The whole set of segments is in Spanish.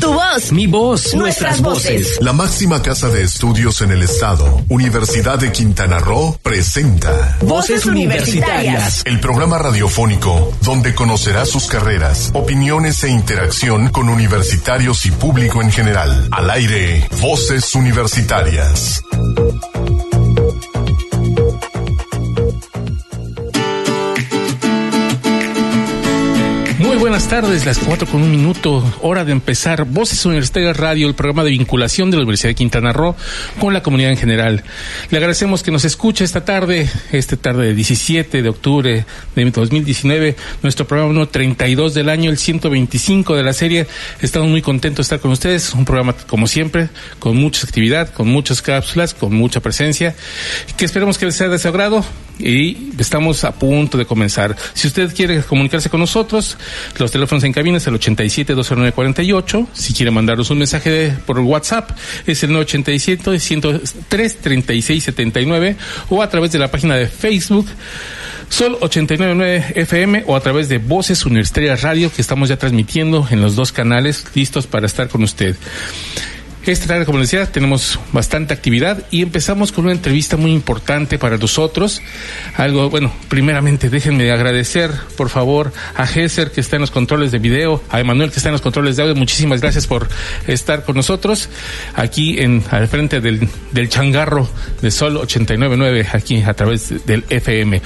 Tu voz. Mi voz. Nuestras voces. La máxima casa de estudios en el estado, Universidad de Quintana Roo, presenta Voces Universitarias. el programa radiofónico donde conocerás sus carreras, opiniones e interacción con universitarios y público en general. Al aire, Voces Universitarias. Buenas tardes, las cuatro con un minuto, hora de empezar. Voces Universitarias Radio, el programa de vinculación de la Universidad de Quintana Roo con la comunidad en general. Le agradecemos que nos escuche esta tarde, esta tarde de 17 de octubre de 2019, nuestro programa número 32 del año, el 125 de la serie. Estamos muy contentos de estar con ustedes, un programa como siempre, con mucha actividad, con muchas cápsulas, con mucha presencia, que esperemos que les sea de su agrado y estamos a punto de comenzar. Si usted quiere comunicarse con nosotros, los teléfonos en cabina es el 87 209 48. Si quiere mandarnos un mensaje de- por WhatsApp, es el 987 103 36 79 o a través de la página de Facebook. Sol 899 FM o a través de Voces Universitarias Radio que estamos ya transmitiendo en los dos canales listos para estar con usted. Esta tarde, como les decía, tenemos bastante actividad y empezamos con una entrevista muy importante para nosotros. Algo, bueno, primeramente déjenme agradecer, por favor, a Gesser que está en los controles de video, a Emanuel que está en los controles de audio. Muchísimas gracias por estar con nosotros aquí en al frente del, del changarro de Sol 899, aquí a través del FM.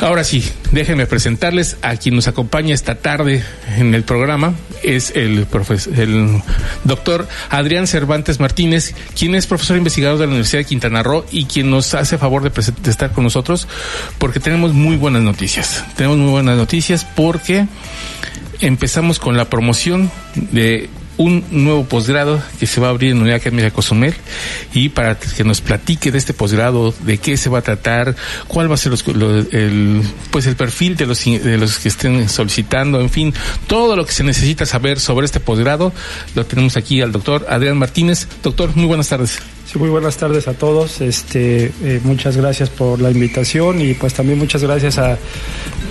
Ahora sí, déjenme presentarles a quien nos acompaña esta tarde en el programa. Es el, profes- el doctor Adrián Cervantes Martínez, quien es profesor investigador de la Universidad de Quintana Roo y quien nos hace favor de, de estar con nosotros porque tenemos muy buenas noticias. Tenemos muy buenas noticias porque empezamos con la promoción de un nuevo posgrado que se va a abrir en la Unidad Académica Cozumel y para que nos platique de este posgrado, de qué se va a tratar, cuál va a ser los- lo- el, pues el perfil de los, de los que estén solicitando, en fin, todo lo que se necesita saber sobre este posgrado, lo tenemos aquí al doctor Adrián Martínez. Doctor, muy buenas tardes. Sí, muy buenas tardes a todos. Este, eh, muchas gracias por la invitación y pues también muchas gracias a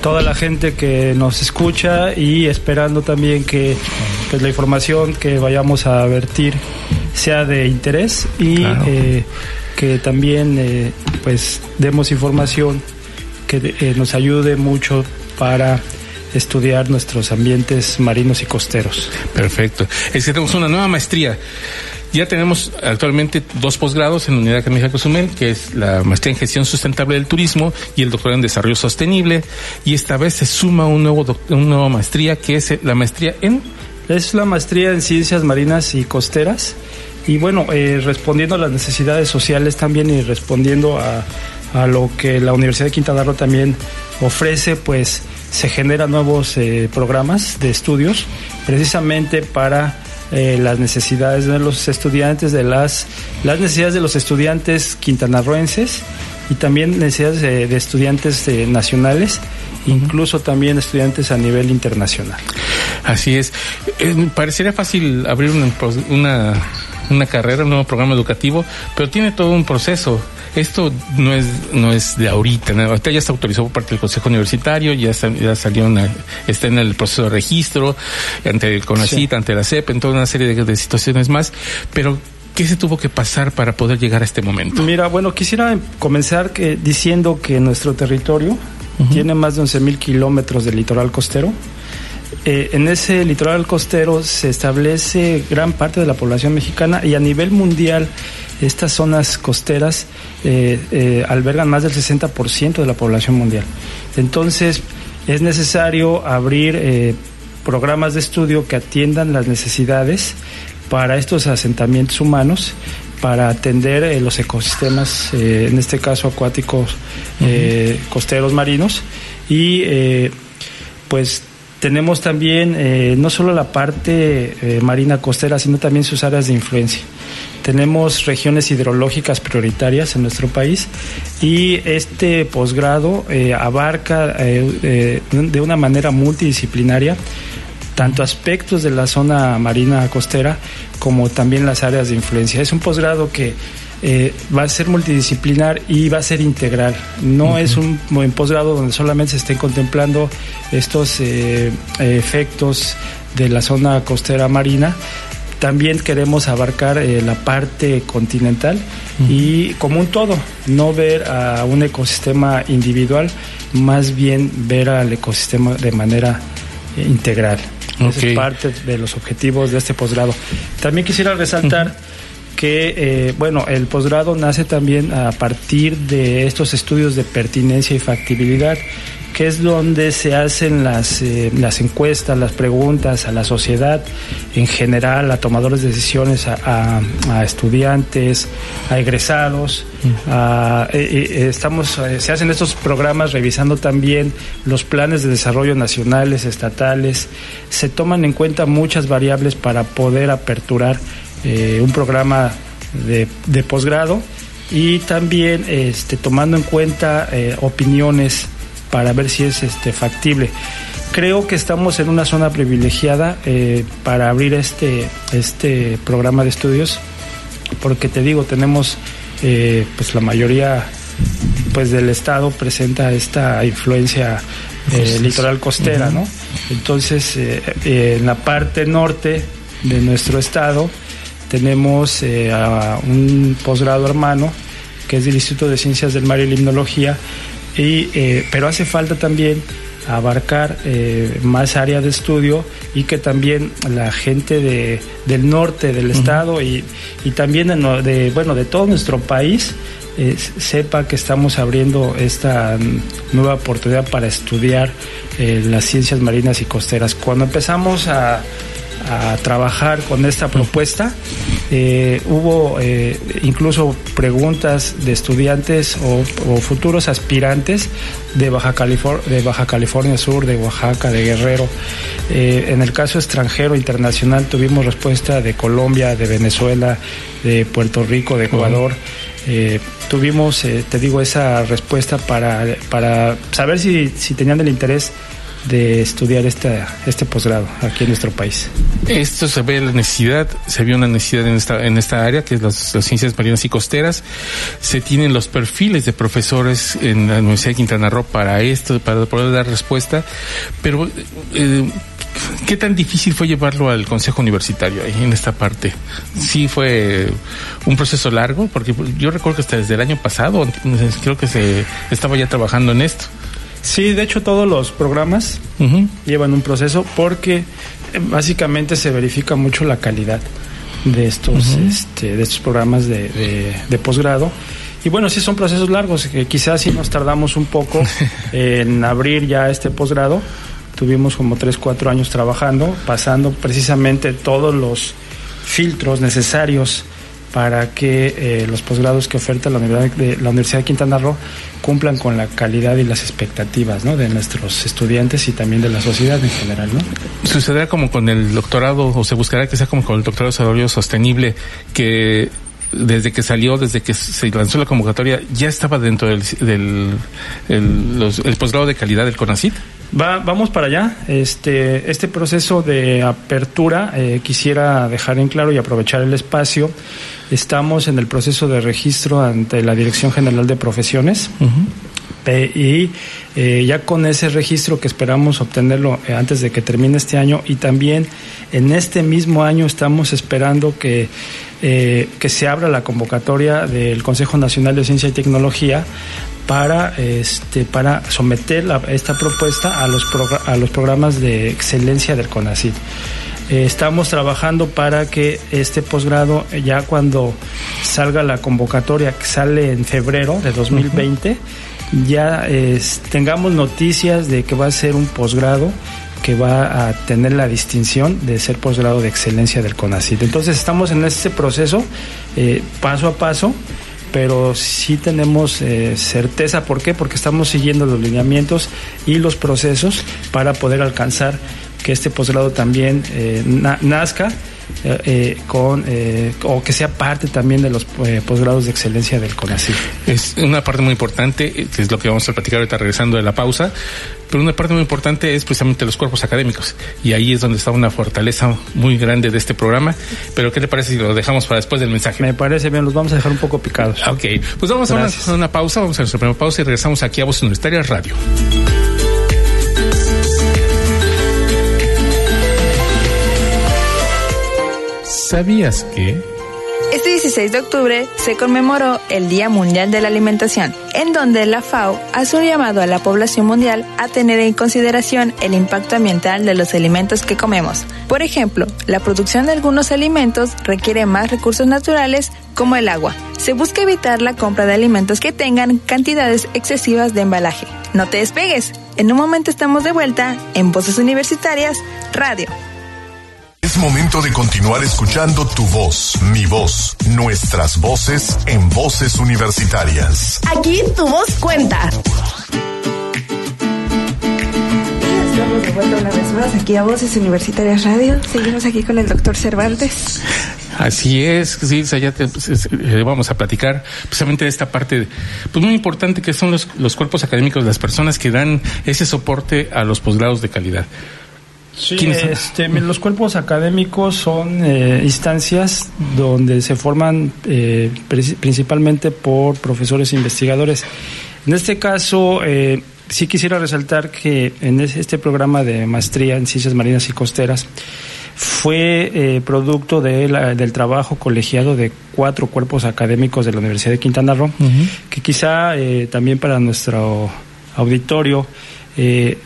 toda la gente que nos escucha y esperando también que pues, la información que vayamos a vertir sea de interés y Claro. eh, que también eh, pues demos información que eh, nos ayude mucho para estudiar nuestros ambientes marinos y costeros. Perfecto. Es que tenemos una nueva maestría. Ya tenemos actualmente dos posgrados en la Unidad Académica Cozumel, que es la maestría en gestión sustentable del turismo y el doctorado en desarrollo sostenible. Y esta vez se suma un nuevo una nueva maestría, que es la maestría en Es la maestría en ciencias marinas y costeras. Y bueno, eh, respondiendo a las necesidades sociales también y respondiendo a, a lo que la Universidad de Quintana Roo también ofrece, pues se generan nuevos eh, programas de estudios precisamente para eh, las necesidades de los estudiantes, de las, las necesidades de los estudiantes quintanarroenses y también necesidades de, de estudiantes eh, nacionales, incluso también estudiantes a nivel internacional. Así es. Eh, parecería fácil abrir una, una, una carrera, un nuevo programa educativo, pero tiene todo un proceso. Esto no es no es de ahorita, ¿no? ahorita ya está autorizado por parte del Consejo Universitario, ya, está- ya salió una- está en el proceso de registro ante el CONACIT, ante la CEP, en toda una serie de, de situaciones más, pero ¿qué se tuvo que pasar para poder llegar a este momento? Mira, bueno, quisiera comenzar que, diciendo que nuestro territorio tiene más de 11.000 kilómetros de litoral costero. Eh, en ese litoral costero se establece gran parte de la población mexicana y a nivel mundial estas zonas costeras eh, eh, albergan más del 60% de la población mundial. Entonces es necesario abrir eh, programas de estudio que atiendan las necesidades para estos asentamientos humanos para atender los ecosistemas, en este caso acuáticos, costeros marinos y pues tenemos también no solo la parte marina costera, sino también sus áreas de influencia. Tenemos regiones hidrológicas prioritarias en nuestro país y este posgrado eh, abarca eh, eh, de una manera multidisciplinaria tanto aspectos de la zona marina costera como también las áreas de influencia. Es un posgrado que eh, va a ser multidisciplinar y va a ser integral. No es un, un posgrado donde solamente se estén contemplando estos eh, efectos de la zona costera marina, también queremos abarcar eh, la parte continental y como un todo, no ver a un ecosistema individual, más bien ver al ecosistema de manera eh, integral. Esa es parte de los objetivos de este posgrado. También quisiera resaltar que, eh, bueno, el posgrado nace también a partir de estos estudios de pertinencia y factibilidad que es donde se hacen las, eh, las encuestas, las preguntas a la sociedad en general, a tomadores de decisiones, a, estudiantes, a egresados. Eh, eh, estamos, se hacen estos programas revisando también los planes de desarrollo nacionales, estatales. Se toman en cuenta muchas variables para poder aperturar un programa de, de posgrado y también este, tomando en cuenta opiniones para ver si es este, factible. Creo que estamos en una zona privilegiada eh, para abrir este, este programa de estudios, porque te digo, tenemos eh, pues la mayoría pues del estado presenta esta influencia eh, litoral costera, ¿no? Entonces, en la parte norte de nuestro estado tenemos a un posgrado hermano que es del Instituto de Ciencias del Mar y Limnología y, eh, pero hace falta también abarcar eh, más áreas de estudio y que también la gente de, del norte del estado y, y, también de, bueno de todo nuestro país eh, sepa que estamos abriendo esta nueva oportunidad para estudiar las ciencias marinas y costeras. Cuando empezamos a a trabajar con esta propuesta. Eh, hubo eh, incluso preguntas de estudiantes o, futuros aspirantes de Baja, de Baja California Sur, de Oaxaca, de Guerrero. Eh, en el caso extranjero, internacional, tuvimos respuesta de Colombia, de Venezuela, de Puerto Rico, de Ecuador. tuvimos, te digo, esa respuesta para, para saber si, si tenían el interés de estudiar este, este posgrado aquí en nuestro país. Esto se ve la necesidad, se vio una necesidad en esta, en esta área, que es las, ciencias marinas y costeras. Se tienen los perfiles de profesores en la Universidad de Quintana Roo para esto, para poder dar respuesta. Pero, eh, ¿qué tan difícil fue llevarlo al Consejo Universitario ahí en esta parte? Sí fue un proceso largo, porque yo recuerdo que hasta desde el año pasado, creo que se estaba ya trabajando en esto. Sí, de hecho todos los programas llevan un proceso porque eh, básicamente se verifica mucho la calidad de estos, este, de estos programas de, de, posgrado. Y bueno, sí son procesos largos, que quizás si nos tardamos un poco en abrir ya este posgrado. Tuvimos como 3, 4 años trabajando, pasando precisamente todos los filtros necesarios para que eh, los posgrados que oferta la Universidad, de, la Universidad de Quintana Roo cumplan con la calidad y las expectativas ¿no? de nuestros estudiantes y también de la sociedad en general. ¿no? ¿Sucederá como con el doctorado o se buscará que sea como con el doctorado de desarrollo sostenible que desde que salió, desde que se lanzó la convocatoria, ya estaba dentro del, el, posgrado de calidad del CONACIT? Va, vamos para allá. Este, este proceso de apertura eh, quisiera dejar en claro y aprovechar el espacio. Estamos en el proceso de registro ante la Dirección General de Profesiones. y eh, ya con ese registro que esperamos obtenerlo eh, antes de que termine este año y también en este mismo año estamos esperando que, que se abra la convocatoria del Consejo Nacional de Ciencia y Tecnología para, este, para someter esta propuesta a los, a los programas de excelencia del CONACYT. Eh, estamos trabajando para que este posgrado, ya cuando salga la convocatoria, que sale en febrero de 2020, ya tengamos noticias de que va a ser un posgrado que va a tener la distinción de ser posgrado de excelencia del CONACYT. Entonces estamos en este proceso, eh, paso a paso, pero sí tenemos eh, certeza. ¿Por qué? Porque estamos siguiendo los lineamientos y los procesos para poder alcanzar que este posgrado también eh, nazca eh, eh, con eh, o que sea parte también de los eh, posgrados de excelencia del CONACYT. Es una parte muy importante, que es lo que vamos a platicar ahorita regresando de la pausa, pero una parte muy importante es precisamente los cuerpos académicos. Y ahí es donde está una fortaleza muy grande de este programa. Pero ¿qué te parece si lo dejamos para después del mensaje? Me parece bien, los vamos a dejar un poco picados. Ok, pues vamos a una, una pausa, vamos a nuestra primera pausa y regresamos aquí a Voz Universitaria Radio. ¿Sabías que? Este 16 de octubre se conmemoró el Día Mundial de la Alimentación, en donde la FAO hace un llamado a la población mundial a tener en consideración el impacto ambiental de los alimentos que comemos. Por ejemplo, la producción de algunos alimentos requiere más recursos naturales como el agua. Se busca evitar la compra de alimentos que tengan cantidades excesivas de embalaje. No te despegues. En un momento estamos de vuelta en Voces Universitarias Radio. Es momento de continuar escuchando tu voz, mi voz, nuestras voces en voces universitarias. Aquí tu voz cuenta. Estamos de vuelta una vez más aquí a Voces Universitarias Radio. Seguimos aquí con el doctor Cervantes. Así es, sí, ya te- pues, es- eh, vamos a platicar precisamente de esta parte, pues muy importante que son los, los cuerpos académicos, las personas que dan ese soporte a los posgrados de calidad. Sí, este, los cuerpos académicos son eh, instancias donde se forman eh, pri- principalmente por profesores e investigadores. En este caso, eh, sí quisiera resaltar que en es- este programa de maestría en ciencias marinas y costeras fue eh, producto de la- del trabajo colegiado de cuatro cuerpos académicos de la Universidad de Quintana Roo, que quizá eh, también para nuestro auditorio eh,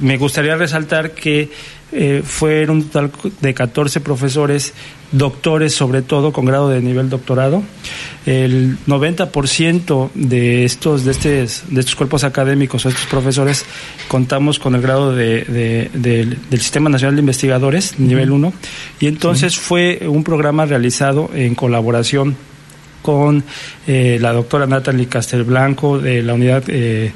me gustaría resaltar que eh, fueron un total de 14 profesores, doctores sobre todo, con grado de nivel doctorado. El 90% de estos, de, estes- de estos cuerpos académicos o estos profesores contamos con el grado de, de- del- del Sistema Nacional de Investigadores, nivel 1, y entonces fue un programa realizado en colaboración con eh, la doctora Natalie Castelblanco de la unidad eh,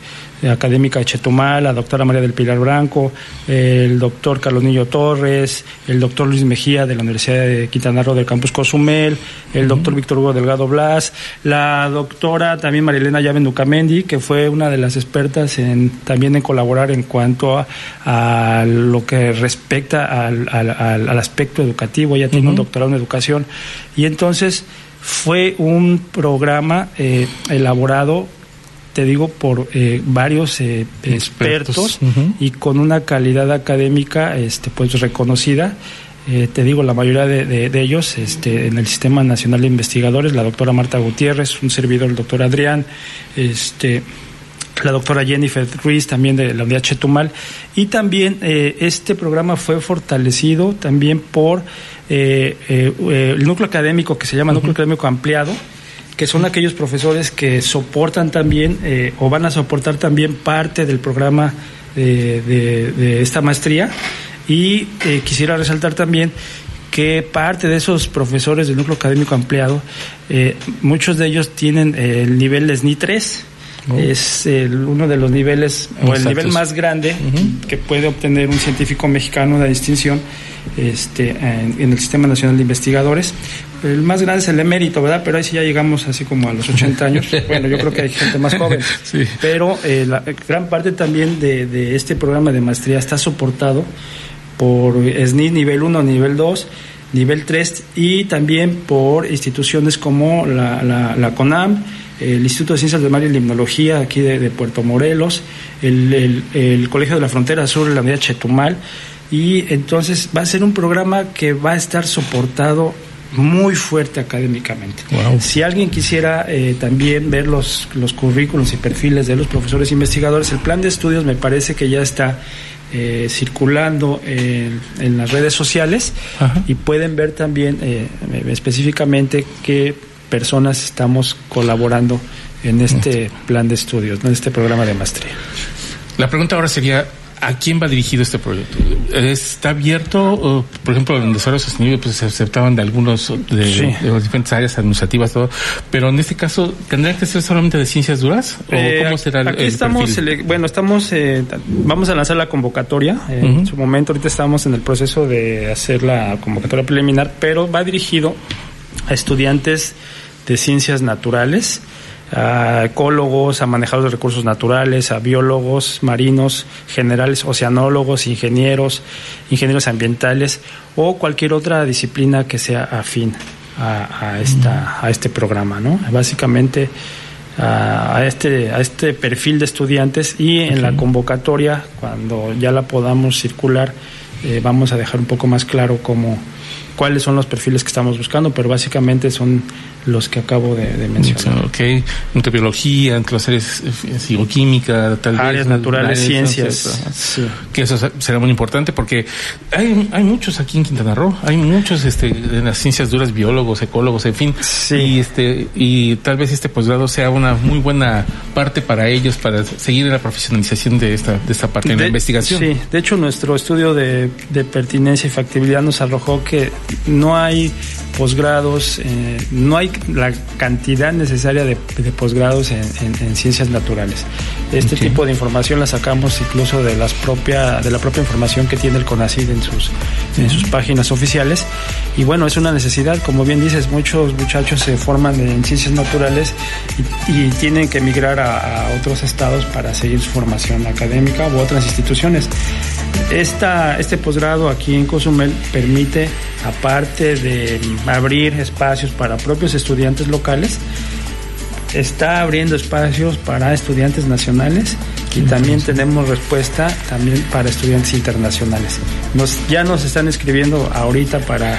académica de Chetumal, la doctora María del Pilar Branco, el doctor Carlos Niño Torres, el doctor Luis Mejía de la Universidad de Quintana Roo del campus Cozumel, el doctor Víctor Hugo Delgado Blas, la doctora también Marilena Llave Nucamendi, que fue una de las expertas en también en colaborar en cuanto a, a lo que respecta al, al- al- al aspecto educativo. Ella tiene un doctorado en educación. Y entonces fue un programa eh, elaborado, te digo, por eh, varios eh, Expertos, y con una calidad académica este, pues reconocida. Eh, te digo, la mayoría de, de- de ellos este, en el Sistema Nacional de Investigadores, la doctora Marta Gutiérrez, un servidor, el doctor Adrián, este, la doctora Jennifer Ruiz, también de la unidad Chetumal. Y también eh, este programa fue fortalecido también por eh, eh, eh, el núcleo académico que se llama Núcleo Académico Ampliado, que son aquellos profesores que soportan también eh, o van a soportar también parte del programa de, de- de esta maestría. Y quisiera resaltar también que parte de esos profesores del núcleo académico ampliado, muchos de ellos tienen el nivel SNI 3, Es el- uno de los niveles, o el nivel más grande que puede obtener un científico mexicano, una distinción este, en, en el Sistema Nacional de Investigadores. El más grande es el emérito, ¿verdad? Pero ahí sí ya llegamos así como a los 80 años. Bueno, yo creo que hay gente más joven. Sí. Pero eh, la gran parte también de, de este programa de maestría está soportado por SNI nivel 1, nivel 2, nivel 3 y también por instituciones como la, la- la CONAM, el Instituto de Ciencias del Mar y Limnología aquí de, de Puerto Morelos, el, el- el Colegio de la Frontera Sur, la unidad Chetumal, y entonces va a ser un programa que va a estar soportado muy fuerte académicamente. Wow. Si alguien quisiera eh, también ver los, los currículos y perfiles de los profesores investigadores, el plan de estudios me parece que ya está eh, circulando en, en las redes sociales Ajá. y pueden ver también eh, específicamente qué personas estamos colaborando en este plan de estudios, en este programa de maestría. La pregunta ahora sería, ¿A quién va dirigido este proyecto? ¿Está abierto? por ejemplo, en desarrollo sostenible pues, se aceptaban de algunos de, las diferentes áreas administrativas, todo, pero en este caso, ¿tendría que ser solamente de ciencias duras? ¿O eh, cómo será aquí estamos, bueno, estamos, eh, vamos a lanzar la convocatoria. En su momento, ahorita estamos en el proceso de hacer la convocatoria preliminar, pero va dirigido a estudiantes de ciencias naturales a ecólogos, a manejadores de recursos naturales, a biólogos marinos, generales, oceanólogos, ingenieros, ingenieros ambientales o cualquier otra disciplina que sea afín a, esta, a este programa, ¿no? Básicamente a, este, a este perfil de estudiantes y en la convocatoria, cuando ya la podamos circular, eh, vamos a dejar un poco más claro cómo cuáles son los perfiles que estamos buscando, pero básicamente son los que acabo de, mencionar. Ok, entre biología, entre las áreas psicoquímica, tal áreas naturales, ciencias. Que eso será muy importante porque hay, hay muchos aquí en Quintana Roo, hay muchos este, en las ciencias duras, biólogos, ecólogos, en fin. Y, este, y tal vez este posgrado sea una muy buena parte para ellos para seguir la profesionalización de esta, de esta parte de, la investigación. Sí, de hecho nuestro estudio de, de pertinencia y factibilidad nos arrojó que no hay posgrados, eh, no hay la cantidad necesaria de, posgrados en, ciencias naturales. Este tipo de información la sacamos incluso de las propia, de la propia información que tiene el CONACYT en sus, en sus páginas oficiales. Y bueno, es una necesidad, como bien dices, muchos muchachos se forman en ciencias naturales y, tienen que emigrar a, otros estados para seguir su formación académica u otras instituciones. Esta, este posgrado aquí en Cozumel permite, aparte de abrir espacios para propios estudiantes locales, está abriendo espacios para estudiantes nacionales y también tenemos respuesta también para estudiantes internacionales. Nos, ya nos están escribiendo ahorita para,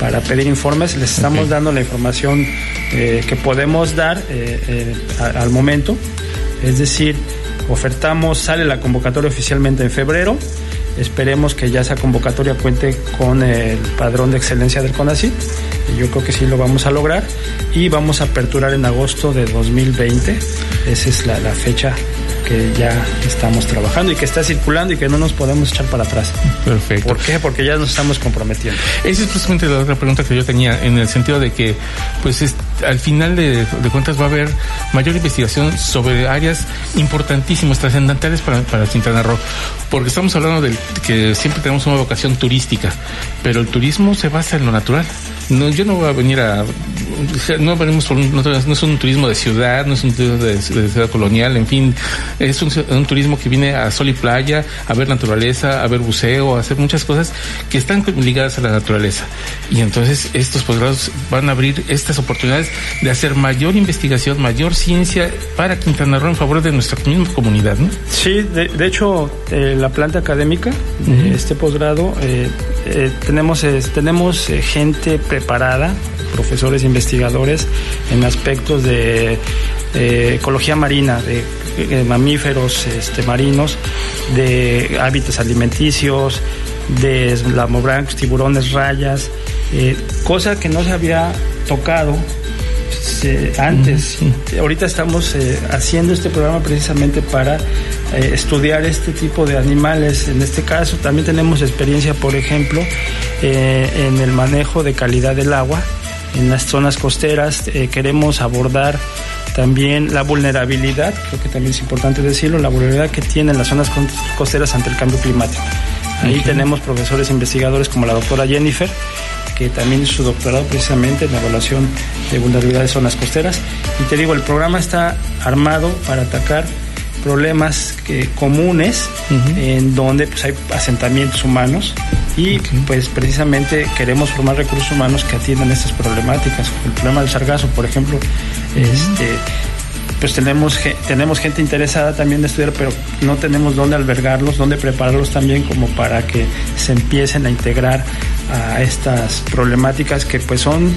para pedir informes, les estamos dando la información eh, que podemos dar eh, eh, al momento, es decir, ofertamos, sale la convocatoria oficialmente en febrero, Esperemos que ya esa convocatoria cuente con el padrón de excelencia del CONACYT. Yo creo que sí lo vamos a lograr. Y vamos a aperturar en agosto de 2020. Esa es la, la fecha que ya estamos trabajando y que está circulando y que no nos podemos echar para atrás. Perfecto. ¿Por qué? Porque ya nos estamos comprometiendo. Esa es precisamente la otra pregunta que yo tenía, en el sentido de que, pues, al final de, cuentas va a haber mayor investigación sobre áreas importantísimas, trascendentales para, para Quintana Roo. Porque estamos hablando de que siempre tenemos una vocación turística, pero el turismo se basa en lo natural. No, yo no voy a venir a. No venimos por no, es un turismo de ciudad, no es un turismo de, ciudad colonial, en fin. Es un, turismo que viene a sol y playa, a ver naturaleza, a ver buceo, a hacer muchas cosas que están ligadas a la naturaleza. Y entonces estos posgrados van a abrir estas oportunidades de hacer mayor investigación, mayor ciencia para Quintana Roo en favor de nuestra misma comunidad, ¿no? Sí, de, hecho, eh, la planta académica, este posgrado, eh, eh, tenemos, tenemos gente preparada, profesores investigadores en aspectos de ecología marina, de, mamíferos este, marinos, de hábitos alimenticios, de lamobrancos, tiburones, rayas, eh, cosa que no se había tocado antes. Ahorita estamos eh, haciendo este programa precisamente para eh, estudiar este tipo de animales. En este caso también tenemos experiencia, por ejemplo, eh, en el manejo de calidad del agua en las zonas costeras. queremos abordar también la vulnerabilidad, creo que también es importante decirlo, la vulnerabilidad que tienen las zonas costeras ante el cambio climático. Ahí tenemos profesores investigadores como la doctora Jennifer, que también su doctorado precisamente en la evaluación de vulnerabilidad de zonas costeras. Y te digo, el programa está armado para atacar problemas que, comunes en donde pues, hay asentamientos humanos y pues precisamente queremos formar recursos humanos que atiendan estas problemáticas. El problema del sargazo, por ejemplo, este pues tenemos, tenemos gente interesada también de estudiar, pero no tenemos dónde albergarlos, dónde prepararlos también como para que se empiecen a integrar a estas problemáticas que pues son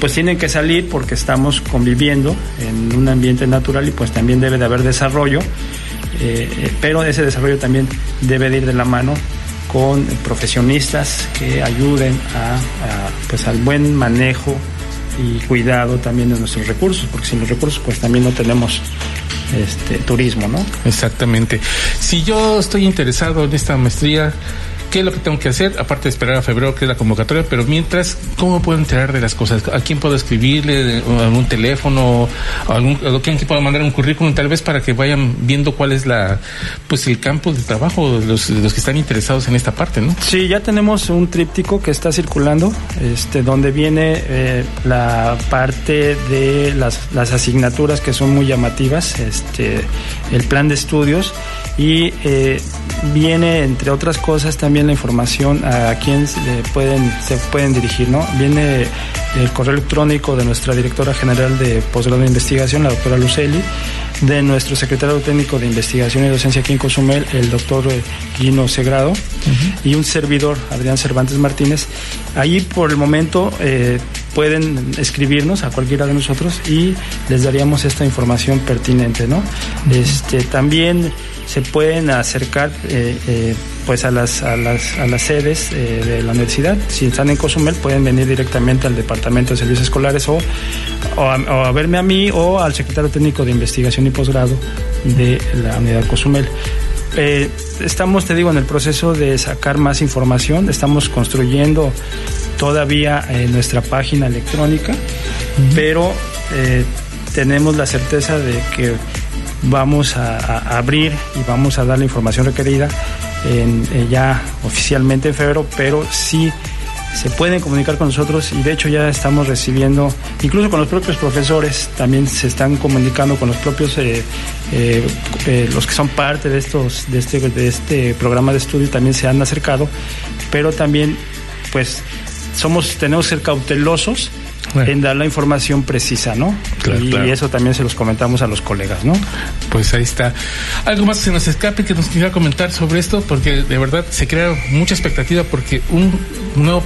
pues tienen que salir porque estamos conviviendo en un ambiente natural y pues también debe de haber desarrollo, eh, pero ese desarrollo también debe de ir de la mano con profesionistas que ayuden a pues al buen manejo y cuidado también de nuestros recursos, porque sin los recursos pues también no tenemos este, turismo, ¿no? Exactamente. Si yo estoy interesado en esta maestría, ¿Qué es lo que tengo que hacer? Aparte de esperar a febrero, que es la convocatoria, pero mientras, ¿cómo puedo enterar de las cosas? ¿A quién puedo escribirle? ¿Algún teléfono? ¿Algún, ¿A quién puedo mandar un currículum? Tal vez para que vayan viendo cuál es la, pues el campo de trabajo de los, que están interesados en esta parte, ¿no? Sí, ya tenemos un tríptico que está circulando, este, donde viene eh, la parte de las, las asignaturas que son muy llamativas, este, el plan de estudios y eh, viene entre otras cosas también la información a quién se pueden se pueden dirigir no viene el correo electrónico de nuestra directora general de posgrado de investigación la doctora Luceli de nuestro secretario técnico de investigación y docencia aquí en Cozumel el doctor eh, Guino Segrado y un servidor Adrián Cervantes Martínez. Ahí por el momento eh, pueden escribirnos a cualquiera de nosotros y les daríamos esta información pertinente no este también se pueden acercar eh, eh, pues a las, a las, a las sedes eh, de la universidad. Si están en Cozumel pueden venir directamente al Departamento de Servicios Escolares o, o, a, verme a mí o al Secretario Técnico de Investigación y Posgrado de la Unidad Cozumel. estamos, te digo, en el proceso de sacar más información, estamos construyendo todavía nuestra página electrónica, pero tenemos la certeza de que vamos a, abrir y vamos a dar la información requerida eh, ya oficialmente en febrero, pero sí se pueden comunicar con nosotros y de hecho ya estamos recibiendo, incluso con los propios profesores, también se están comunicando con los propios, eh, eh, los que son parte de, estos, de, este, de este programa de estudio también se han acercado, pero también pues somos, tenemos que ser cautelosos en dar la información precisa, ¿no? y, eso también se los comentamos a los colegas, ¿no? Pues ahí está. ¿Algo más que se nos escape que nos quiera comentar sobre esto? Porque de verdad se crea mucha expectativa porque un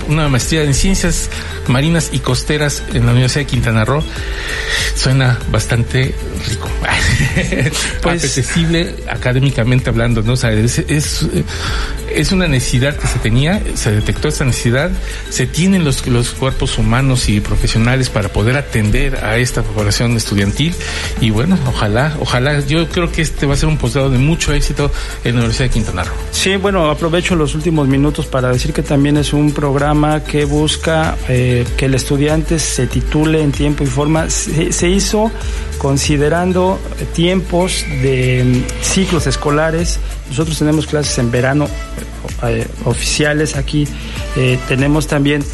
una maestría en ciencias marinas y costeras en la Universidad de Quintana Roo suena bastante rico. pues, apetecible académicamente hablando, ¿no? O sea, es, es, una necesidad que se tenía, se detectó esta necesidad, se tienen los, los cuerpos humanos y profesionales para poder atender a esta población estudiantil y bueno, ojalá, ojalá, yo creo que este va a ser un posgrado de mucho éxito en la Universidad de Quintana Roo. Sí, bueno, aprovecho los últimos minutos para decir que también es un programa que busca eh, que el estudiante se titule en tiempo y forma. Se, hizo considerando tiempos de mm, ciclos escolares. Nosotros tenemos clases en verano eh, oficiales aquí. Eh, tenemos también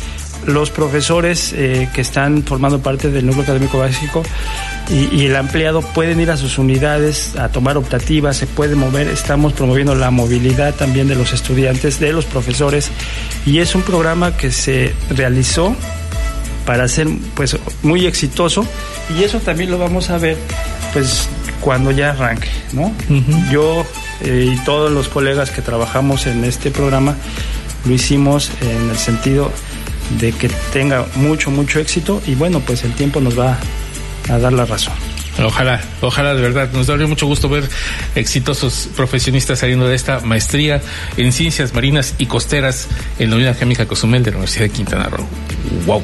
los profesores eh, que están formando parte del núcleo académico básico y, el empleado pueden ir a sus unidades a tomar optativas, se puede mover, estamos promoviendo la movilidad también de los estudiantes, de los profesores y es un programa que se realizó para ser pues muy exitoso y eso también lo vamos a ver pues cuando ya arranque, ¿no? Yo y todos los colegas que trabajamos en este programa lo hicimos en el sentido de que tenga mucho, mucho éxito y bueno, pues el tiempo nos va a dar la razón. Ojalá, ojalá de verdad. Nos daría mucho gusto ver exitosos profesionistas saliendo de esta maestría en ciencias marinas y costeras en la Unidad Química Cozumel de la Universidad de Quintana Roo. ¡Wow!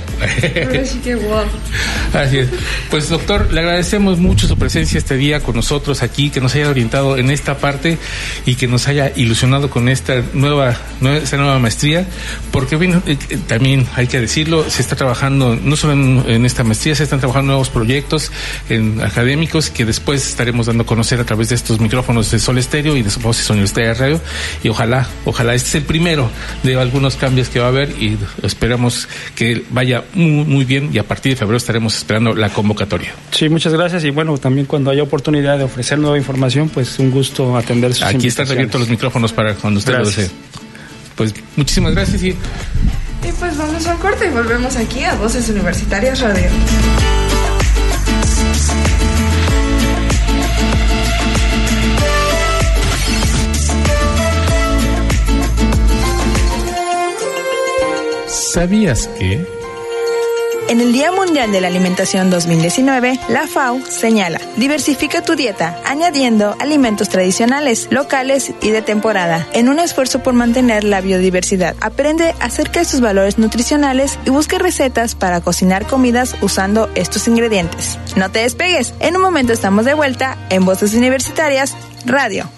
Así que wow. Así es. Pues doctor, le agradecemos mucho su presencia este día con nosotros aquí, que nos haya orientado en esta parte y que nos haya ilusionado con esta nueva, esta nueva maestría, porque bien, eh, eh, también hay que decirlo, se está trabajando no solo en, esta maestría, se están trabajando nuevos proyectos en académicos que después estaremos dando a conocer a través de estos micrófonos de Sol Estéreo y de Voces Universitaria Radio y ojalá, ojalá este es el primero de algunos cambios que va a haber y esperamos que vaya muy, muy bien y a partir de febrero estaremos esperando la convocatoria. Sí, muchas gracias y bueno, también cuando haya oportunidad de ofrecer nueva información, pues un gusto atender sus Aquí están abiertos los micrófonos para cuando usted lo desee. Pues muchísimas gracias y... Y pues vamos a un corte y volvemos aquí a Voces Universitarias Radio. ¿Sabías que... En el Día Mundial de la Alimentación 2019, la FAO señala, diversifica tu dieta, añadiendo alimentos tradicionales, locales y de temporada, en un esfuerzo por mantener la biodiversidad. Aprende acerca de sus valores nutricionales y busca recetas para cocinar comidas usando estos ingredientes. No te despegues, en un momento estamos de vuelta en Voces Universitarias Radio.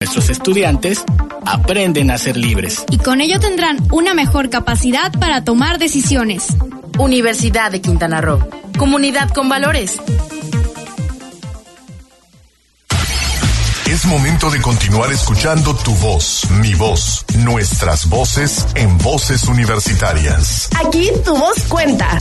Nuestros estudiantes aprenden a ser libres. Y con ello tendrán una mejor capacidad para tomar decisiones. Universidad de Quintana Roo. Comunidad con valores. Es momento de continuar escuchando tu voz, mi voz, nuestras voces en voces universitarias. Aquí tu voz cuenta.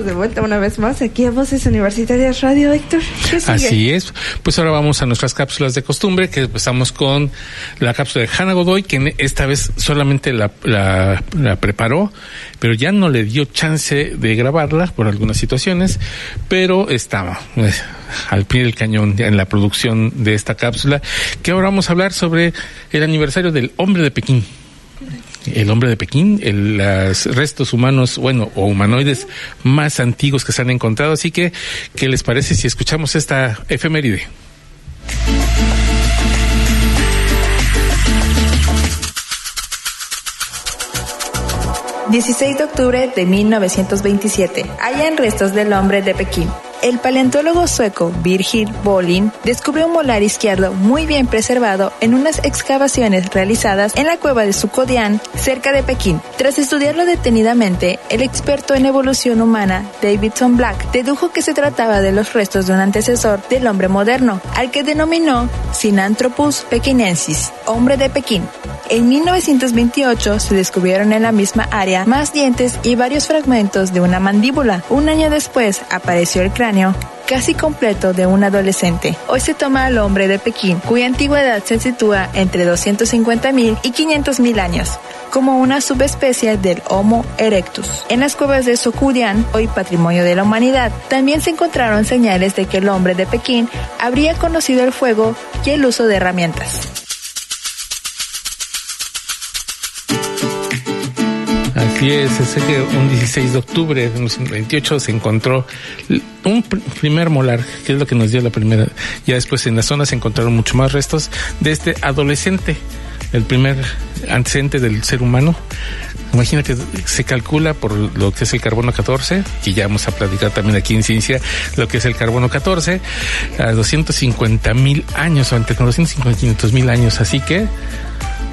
De vuelta una vez más aquí a Voces Universitarias Radio, Héctor. Así es. Pues ahora vamos a nuestras cápsulas de costumbre, que empezamos con la cápsula de Hannah Godoy, que esta vez solamente la, la, la preparó, pero ya no le dio chance de grabarla por algunas situaciones, pero estaba pues, al pie del cañón en la producción de esta cápsula, que ahora vamos a hablar sobre el aniversario del hombre de Pekín el hombre de Pekín, los restos humanos, bueno, o humanoides más antiguos que se han encontrado. Así que, ¿qué les parece si escuchamos esta efeméride? ...16 de octubre de 1927... ...hallan restos del hombre de Pekín el paleontólogo sueco Birgit Bolin descubrió un molar izquierdo muy bien preservado en unas excavaciones realizadas en la cueva de Sukodian, cerca de Pekín. Tras estudiarlo detenidamente, el experto en evolución humana, Davidson Black, dedujo que se trataba de los restos de un antecesor del hombre moderno, al que denominó Sinanthropus pekinensis, hombre de Pekín. En 1928 se descubrieron en la misma área más dientes y varios fragmentos de una mandíbula. Un año después apareció el cráneo casi completo de un adolescente. Hoy se toma al hombre de Pekín, cuya antigüedad se sitúa entre 250.000 y 500.000 años, como una subespecie del Homo erectus. En las cuevas de Sokudian, hoy patrimonio de la humanidad, también se encontraron señales de que el hombre de Pekín habría conocido el fuego y el uso de herramientas. Así es, sé que un 16 de octubre de 1928 se encontró un primer molar, que es lo que nos dio la primera. Ya después en la zona se encontraron mucho más restos de este adolescente, el primer antecedente del ser humano. Imagínate, se calcula por lo que es el carbono 14, que ya vamos a platicar también aquí en ciencia, lo que es el carbono 14, a 250 mil años, o entre 250 mil años. Así que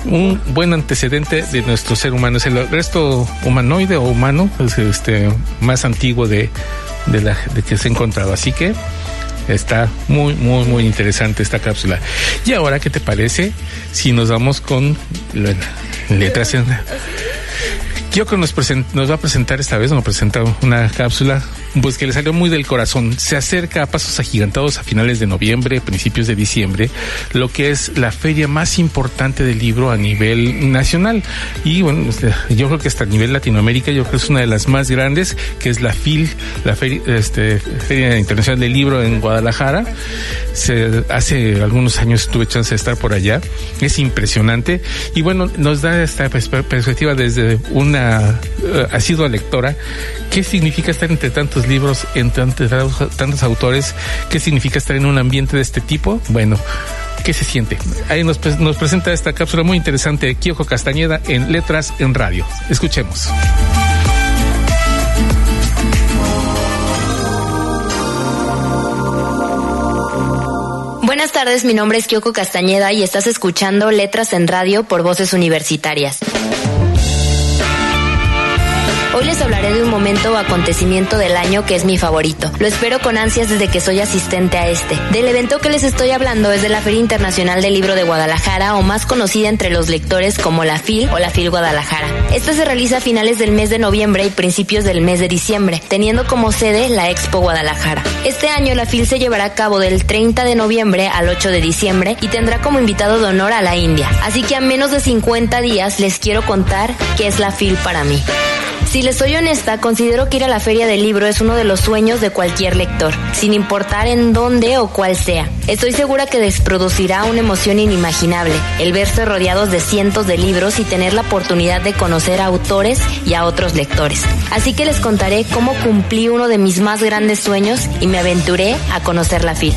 un buen antecedente de nuestro ser humano. Es el resto humanoide o humano, pues, este, más antiguo de, de, la, de que se ha encontrado. Así que está muy, muy, muy interesante esta cápsula. Y ahora, ¿qué te parece si nos vamos con letras en... Kyoko nos, nos va a presentar esta vez, nos presenta una cápsula pues que le salió muy del corazón. Se acerca a pasos agigantados a finales de noviembre, principios de diciembre, lo que es la feria más importante del libro a nivel nacional. Y bueno, yo creo que hasta a nivel Latinoamérica, yo creo que es una de las más grandes, que es la FIL, la feria, este, Feria Internacional del Libro en Guadalajara. Se, hace algunos años tuve chance de estar por allá. Es impresionante. Y bueno, nos da esta perspectiva desde una uh, asidua lectora. ¿Qué significa estar entre tantos libros, entre tantos, tantos autores? ¿Qué significa estar en un ambiente de este tipo? Bueno, ¿qué se siente? Ahí nos, nos presenta esta cápsula muy interesante de Kyoko Castañeda en Letras en Radio. Escuchemos. Buenas tardes, mi nombre es Kyoko Castañeda y estás escuchando Letras en Radio por Voces Universitarias. Hoy les hablaré de un momento o acontecimiento del año que es mi favorito. Lo espero con ansias desde que soy asistente a este. Del evento que les estoy hablando es de la Feria Internacional del Libro de Guadalajara o más conocida entre los lectores como la FIL o la FIL Guadalajara. Esta se realiza a finales del mes de noviembre y principios del mes de diciembre, teniendo como sede la Expo Guadalajara. Este año la FIL se llevará a cabo del 30 de noviembre al 8 de diciembre y tendrá como invitado de honor a la India. Así que a menos de 50 días les quiero contar qué es la FIL para mí. Si les soy honesta, considero que ir a la feria del libro es uno de los sueños de cualquier lector, sin importar en dónde o cuál sea. Estoy segura que les producirá una emoción inimaginable el verse rodeados de cientos de libros y tener la oportunidad de conocer a autores y a otros lectores. Así que les contaré cómo cumplí uno de mis más grandes sueños y me aventuré a conocer la FIL.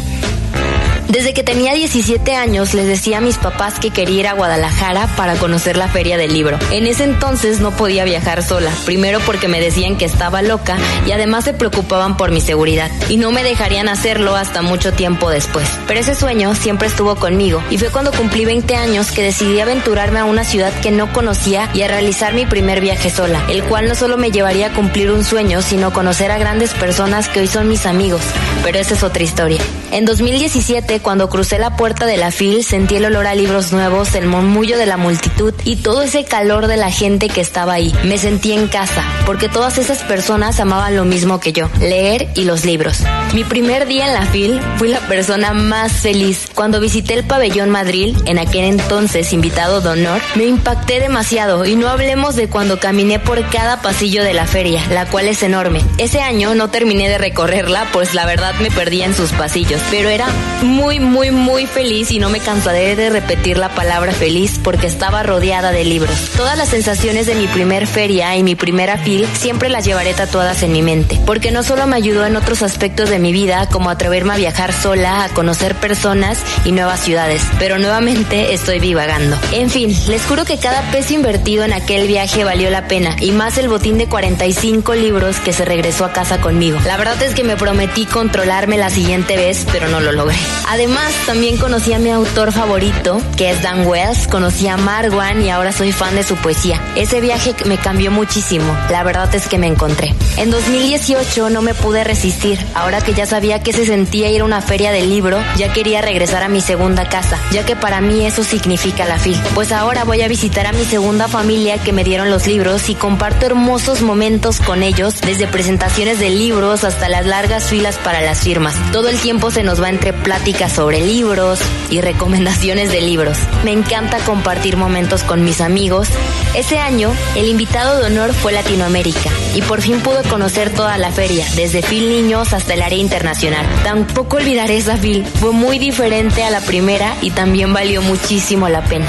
Desde que tenía 17 años les decía a mis papás que quería ir a Guadalajara para conocer la feria del libro. En ese entonces no podía viajar sola, primero porque me decían que estaba loca y además se preocupaban por mi seguridad y no me dejarían hacerlo hasta mucho tiempo después. Pero ese sueño siempre estuvo conmigo y fue cuando cumplí 20 años que decidí aventurarme a una ciudad que no conocía y a realizar mi primer viaje sola, el cual no solo me llevaría a cumplir un sueño, sino conocer a grandes personas que hoy son mis amigos. Pero esa es otra historia. En 2017 cuando crucé la puerta de la FIL, sentí el olor a libros nuevos, el murmullo de la multitud y todo ese calor de la gente que estaba ahí. Me sentí en casa, porque todas esas personas amaban lo mismo que yo, leer y los libros. Mi primer día en la FIL fui la persona más feliz. Cuando visité el pabellón Madrid, en aquel entonces invitado de honor, me impacté demasiado y no hablemos de cuando caminé por cada pasillo de la feria, la cual es enorme. Ese año no terminé de recorrerla, pues la verdad me perdí en sus pasillos, pero era muy muy, muy, feliz y no me cansaré de repetir la palabra feliz porque estaba rodeada de libros. Todas las sensaciones de mi primer feria y mi primera fil siempre las llevaré tatuadas en mi mente, porque no solo me ayudó en otros aspectos de mi vida, como atreverme a viajar sola, a conocer personas y nuevas ciudades, pero nuevamente estoy divagando. En fin, les juro que cada peso invertido en aquel viaje valió la pena, y más el botín de 45 libros que se regresó a casa conmigo. La verdad es que me prometí controlarme la siguiente vez, pero no lo logré. Además, también conocí a mi autor favorito, que es Dan Wells, conocí a Marwan y ahora soy fan de su poesía. Ese viaje me cambió muchísimo, la verdad es que me encontré. En 2018 no me pude resistir, ahora que ya sabía que se sentía ir a una feria del libro, ya quería regresar a mi segunda casa, ya que para mí eso significa la FIL. Pues ahora voy a visitar a mi segunda familia que me dieron los libros y comparto hermosos momentos con ellos, desde presentaciones de libros hasta las largas filas para las firmas. Todo el tiempo se nos va entre pláticas sobre libros y recomendaciones de libros. Me encanta compartir momentos con mis amigos. Ese año, el invitado de honor fue Latinoamérica y por fin pude conocer toda la feria, desde Phil Niños hasta el área internacional. Tampoco olvidaré esa Phil, fue muy diferente a la primera y también valió muchísimo la pena.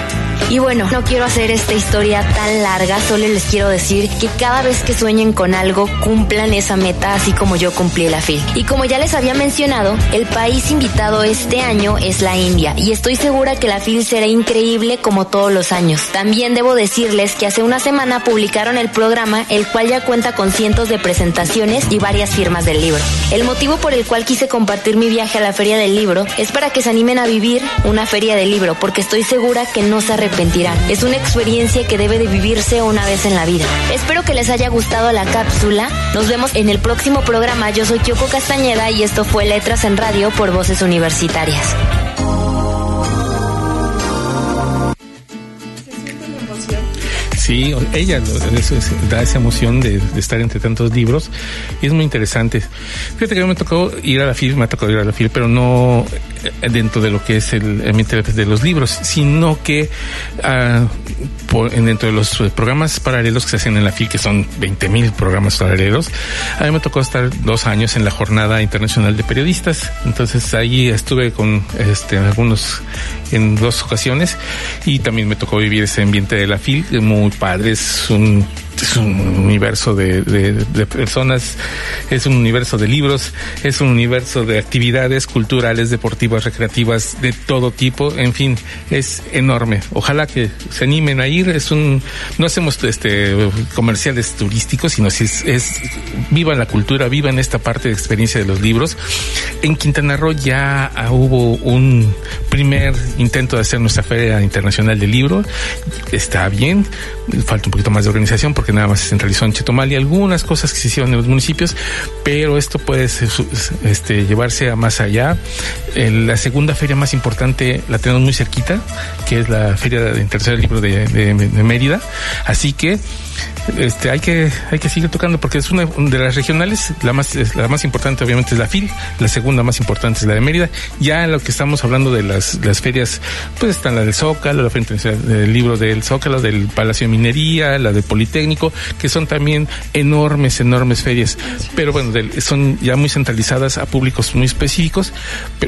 Y bueno, no quiero hacer esta historia tan larga, solo les quiero decir que cada vez que sueñen con algo, cumplan esa meta así como yo cumplí la FIL. Y como ya les había mencionado, el país invitado este año es la India y estoy segura que la FIL será increíble como todos los años. También debo decirles que hace una semana publicaron el programa, el cual ya cuenta con cientos de presentaciones y varias firmas del libro. El motivo por el cual quise compartir mi viaje a la Feria del Libro es para que se animen a vivir una feria del libro, porque estoy segura que no se es una experiencia que debe de vivirse una vez en la vida. Espero que les haya gustado la cápsula. Nos vemos en el próximo programa. Yo soy Kyoko Castañeda y esto fue Letras en Radio por Voces Universitarias. Sí, ella da esa emoción de, estar entre tantos libros y es muy interesante. Fíjate que a mí me tocó ir a la FIL, me ha tocado ir a la FIL, pero no eh, dentro de lo que es el ambiente de los libros, sino que uh, por, dentro de los programas paralelos que se hacen en la FIL, que son 20 mil programas paralelos, a mí me tocó estar dos años en la Jornada Internacional de Periodistas. Entonces ahí estuve con este, algunos en dos ocasiones y también me tocó vivir ese ambiente de la FIL muy padre, es un es un universo de, de, personas, es un universo de libros, es un universo de actividades culturales, deportivas, recreativas, de todo tipo, en fin, es enorme. Ojalá que se animen a ir, es un, no hacemos este comerciales turísticos, sino si es, es viva la cultura, viva en esta parte de experiencia de los libros. En Quintana Roo ya hubo un primer intento de hacer nuestra Feria Internacional del Libro, está bien, falta un poquito más de organización porque nada más se centralizó en Chetumal y algunas cosas que se hicieron en los municipios, pero esto puede este, llevarse a más allá. la segunda feria más importante la tenemos muy cerquita, que es la Feria del Libro de Mérida, así que este, hay que hay que seguir tocando porque es una de las regionales, la más la más importante obviamente es la FIL, la segunda más importante es la de Mérida. Ya en lo que estamos hablando de las, las ferias, pues están la del Zócalo, la Feria del Libro del Zócalo, del Palacio de Minería, la del Politécnico que son también enormes, enormes ferias. Pero bueno, son ya muy centralizadas a públicos muy específicos,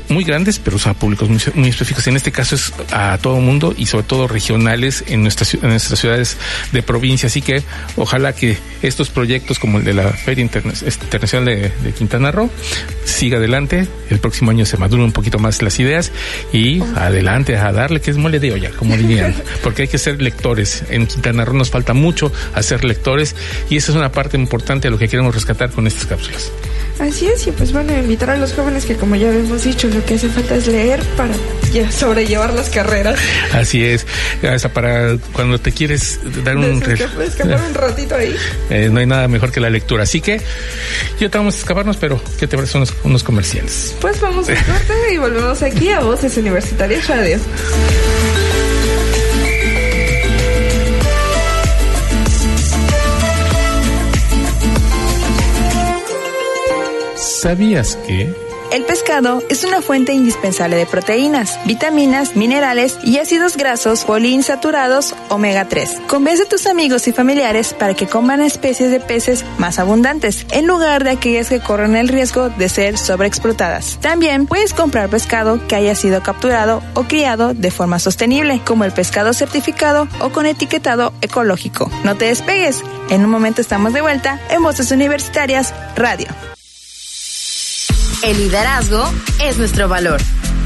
muy grandes, pero son a públicos muy, específicos. En este caso es a todo mundo y sobre todo regionales en nuestras, en nuestras ciudades de provincia. Así que ojalá que estos proyectos como el de la Feria Internacional de, de Quintana Roo siga adelante. El próximo año se maduren un poquito más las ideas y adelante a darle que es mole de olla, como dirían, porque hay que ser lectores. En Quintana Roo nos falta mucho hacer lectores y esa es una parte importante de lo que queremos rescatar con estas cápsulas. Así es, y pues bueno, invitar a los jóvenes que como ya hemos dicho, lo que hace falta es leer para sobrellevar las carreras. Así es, hasta para cuando te quieres dar un... escapar un ratito ahí. Eh, no hay nada mejor que la lectura, así que ya te vamos a escaparnos, pero ¿qué te parecen unos, unos comerciales? Pues vamos a corte y volvemos aquí a Voces Universitarias Radio. ¿Sabías que... El pescado es una fuente indispensable de proteínas, vitaminas, minerales y ácidos grasos poliinsaturados omega 3. Convence a tus amigos y familiares para que coman especies de peces más abundantes, en lugar de aquellas que corren el riesgo de ser sobreexplotadas. También puedes comprar pescado que haya sido capturado o criado de forma sostenible, como el pescado certificado o con etiquetado ecológico. No te despegues, en un momento estamos de vuelta en Voces Universitarias Radio. El liderazgo es nuestro valor.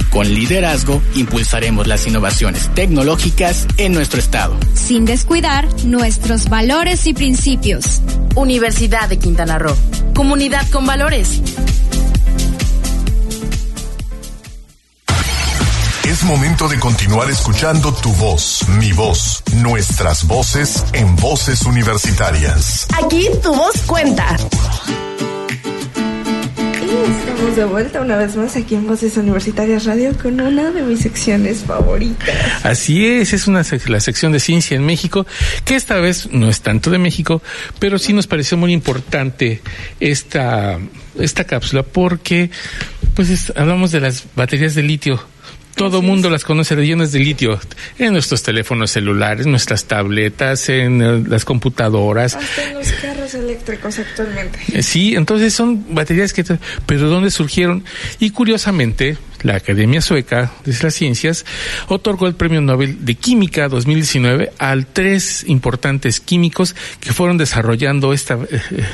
Con liderazgo impulsaremos las innovaciones tecnológicas en nuestro estado. Sin descuidar nuestros valores y principios. Universidad de Quintana Roo. Comunidad con valores. Es momento de continuar escuchando tu voz, mi voz, nuestras voces en voces universitarias. Aquí tu voz cuenta. Estamos de vuelta una vez más aquí en Voces Universitarias Radio con una de mis secciones favoritas. Así es, es una la sección de ciencia en México, que esta vez no es tanto de México, pero sí nos pareció muy importante esta, esta cápsula porque pues hablamos de las baterías de litio todo el mundo las conoce de de litio en nuestros teléfonos celulares, nuestras tabletas, en eh, las computadoras. Hasta en los carros eléctricos actualmente. Eh, sí, entonces son baterías que... Pero ¿dónde surgieron? Y curiosamente, la Academia Sueca de las Ciencias otorgó el Premio Nobel de Química 2019 a tres importantes químicos que fueron desarrollando esta,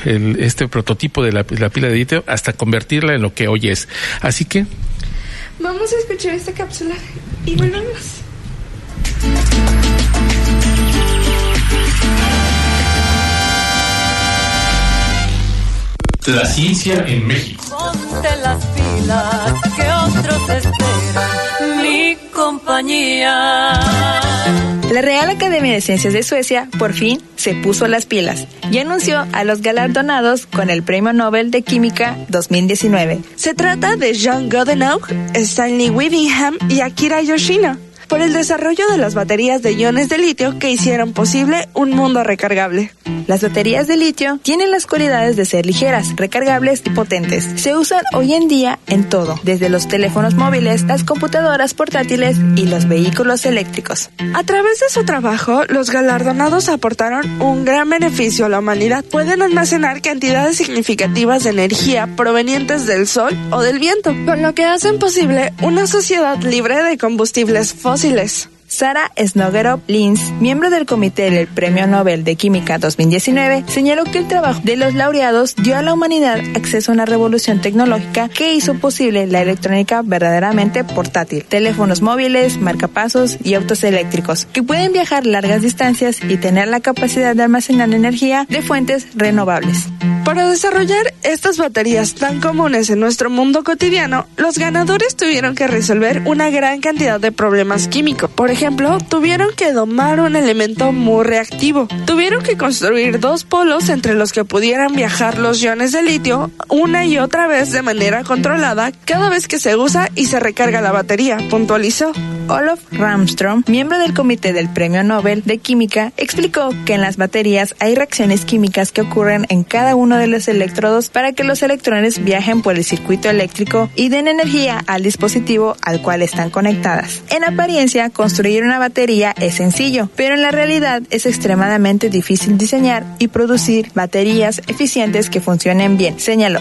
eh, este prototipo de la, la pila de litio hasta convertirla en lo que hoy es. Así que Vamos a escuchar esta cápsula y volvemos. La ciencia en México. Ponte las pilas que otros esperan, compañía. La Real Academia de Ciencias de Suecia por fin se puso las pilas y anunció a los galardonados con el Premio Nobel de Química 2019. Se trata de John Godenau, Stanley Whittingham y Akira Yoshino por el desarrollo de las baterías de iones de litio que hicieron posible un mundo recargable. Las baterías de litio tienen las cualidades de ser ligeras, recargables y potentes. Se usan hoy en día en todo, desde los teléfonos móviles, las computadoras portátiles y los vehículos eléctricos. A través de su trabajo, los galardonados aportaron un gran beneficio a la humanidad. Pueden almacenar cantidades significativas de energía provenientes del sol o del viento, con lo que hacen posible una sociedad libre de combustibles fósiles Sara Snogerop Lins, miembro del comité del Premio Nobel de Química 2019, señaló que el trabajo de los laureados dio a la humanidad acceso a una revolución tecnológica que hizo posible la electrónica verdaderamente portátil, teléfonos móviles, marcapasos y autos eléctricos, que pueden viajar largas distancias y tener la capacidad de almacenar energía de fuentes renovables. Para desarrollar estas baterías tan comunes en nuestro mundo cotidiano, los ganadores tuvieron que resolver una gran cantidad de problemas químicos. Por ejemplo, tuvieron que domar un elemento muy reactivo. Tuvieron que construir dos polos entre los que pudieran viajar los iones de litio una y otra vez de manera controlada cada vez que se usa y se recarga la batería, puntualizó. Olof Ramström, miembro del comité del Premio Nobel de Química, explicó que en las baterías hay reacciones químicas que ocurren en cada uno de los electrodos para que los electrones viajen por el circuito eléctrico y den energía al dispositivo al cual están conectadas. En apariencia, construir una batería es sencillo, pero en la realidad es extremadamente difícil diseñar y producir baterías eficientes que funcionen bien, señaló.